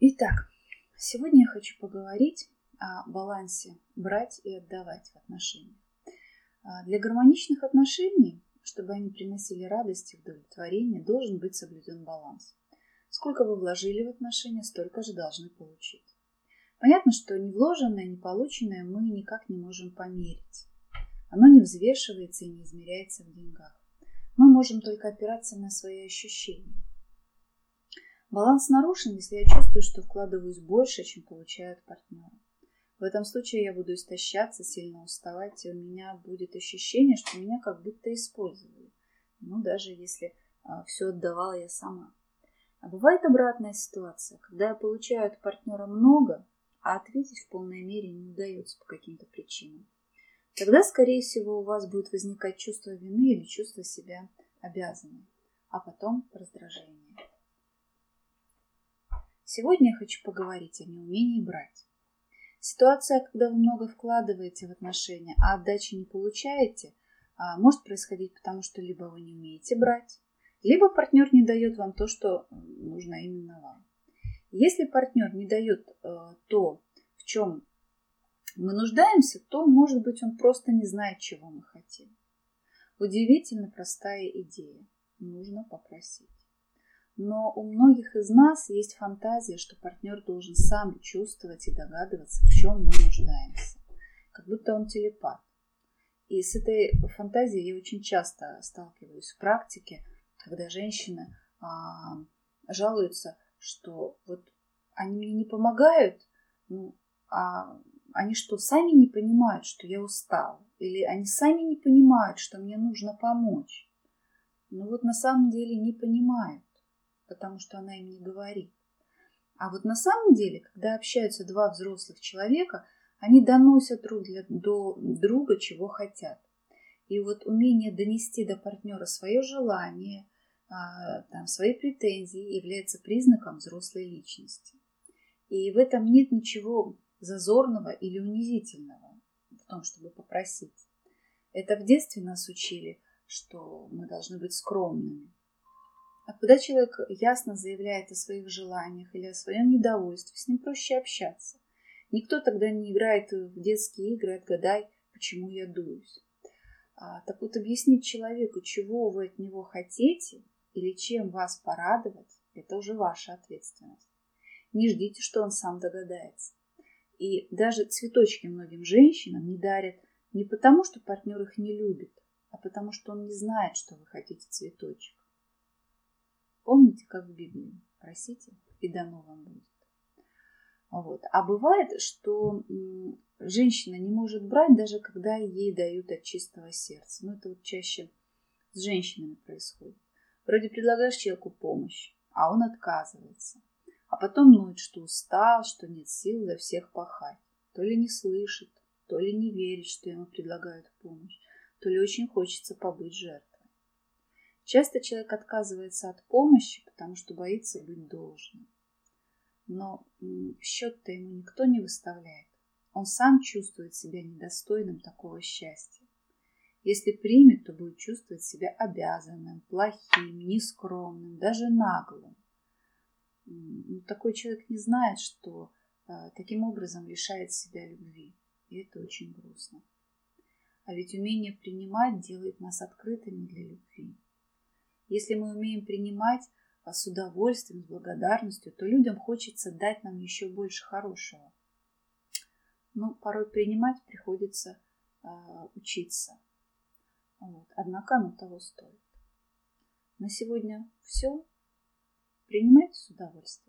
Итак, сегодня я хочу поговорить о балансе брать и отдавать в отношениях. А, для гармоничных отношений, чтобы они приносили радость и удовлетворение, должен быть соблюден баланс. Сколько вы вложили в отношения, столько же должны получить. Понятно, что не вложенное, не полученное мы никак не можем померить. Оно не взвешивается и не измеряется в деньгах. Мы можем только опираться на свои ощущения. Баланс нарушен, если я чувствую, что вкладываюсь больше, чем получают партнеры. В этом случае я буду истощаться, сильно уставать, и у меня будет ощущение, что меня как будто использовали. Ну, даже если а, все отдавала я сама. А бывает обратная ситуация, когда я получаю от партнера много, а ответить в полной мере не удается по каким-то причинам. Тогда, скорее всего, у вас будет возникать чувство вины или чувство себя обязанной, а потом раздражение. Сегодня я хочу поговорить о неумении брать. Ситуация, когда вы много вкладываете в отношения, а отдачи не получаете, а, может происходить потому, что либо вы не умеете брать, либо партнер не дает вам то, что нужно именно вам. Если партнер не дает э, то, в чем мы нуждаемся, то, может быть, он просто не знает, чего мы хотим. Удивительно простая идея. Нужно попросить. Но у многих из нас есть фантазия, что партнер должен сам чувствовать и догадываться, в чем мы нуждаемся. Как будто он телепат. И с этой фантазией я очень часто сталкиваюсь в практике, когда женщины а, жалуются, что вот они мне не помогают, ну, а они что, сами не понимают, что я устал? Или они сами не понимают, что мне нужно помочь? Ну вот на самом деле не понимают потому что она им не говорит. А вот на самом деле, когда общаются два взрослых человека, они доносят друг для, до друга, чего хотят. И вот умение донести до партнера свое желание, а, там, свои претензии является признаком взрослой личности. И в этом нет ничего зазорного или унизительного в том, чтобы попросить. Это в детстве нас учили, что мы должны быть скромными, а когда человек ясно заявляет о своих желаниях или о своем недовольстве, с ним проще общаться. Никто тогда не играет в детские игры, отгадай, почему я дуюсь. А, так вот, объяснить человеку, чего вы от него хотите или чем вас порадовать, это уже ваша ответственность. Не ждите, что он сам догадается. И даже цветочки многим женщинам не дарят не потому, что партнер их не любит, а потому, что он не знает, что вы хотите цветочек. Помните, как в Библии? Просите, и дано вам будет. Вот. А бывает, что женщина не может брать, даже когда ей дают от чистого сердца. Ну, это вот чаще с женщинами происходит. Вроде предлагаешь человеку помощь, а он отказывается. А потом ноет, что устал, что нет сил за всех пахать. То ли не слышит, то ли не верит, что ему предлагают помощь, то ли очень хочется побыть жертвой. Часто человек отказывается от помощи, потому что боится быть должным. Но счет-то ему никто не выставляет. Он сам чувствует себя недостойным такого счастья. Если примет, то будет чувствовать себя обязанным, плохим, нескромным, даже наглым. Но такой человек не знает, что а, таким образом лишает себя любви. И это очень грустно. А ведь умение принимать делает нас открытыми для любви. Если мы умеем принимать а, с удовольствием, с благодарностью, то людям хочется дать нам еще больше хорошего. Но порой принимать приходится э, учиться. Вот. Однако оно того стоит. На сегодня все. Принимайте с удовольствием.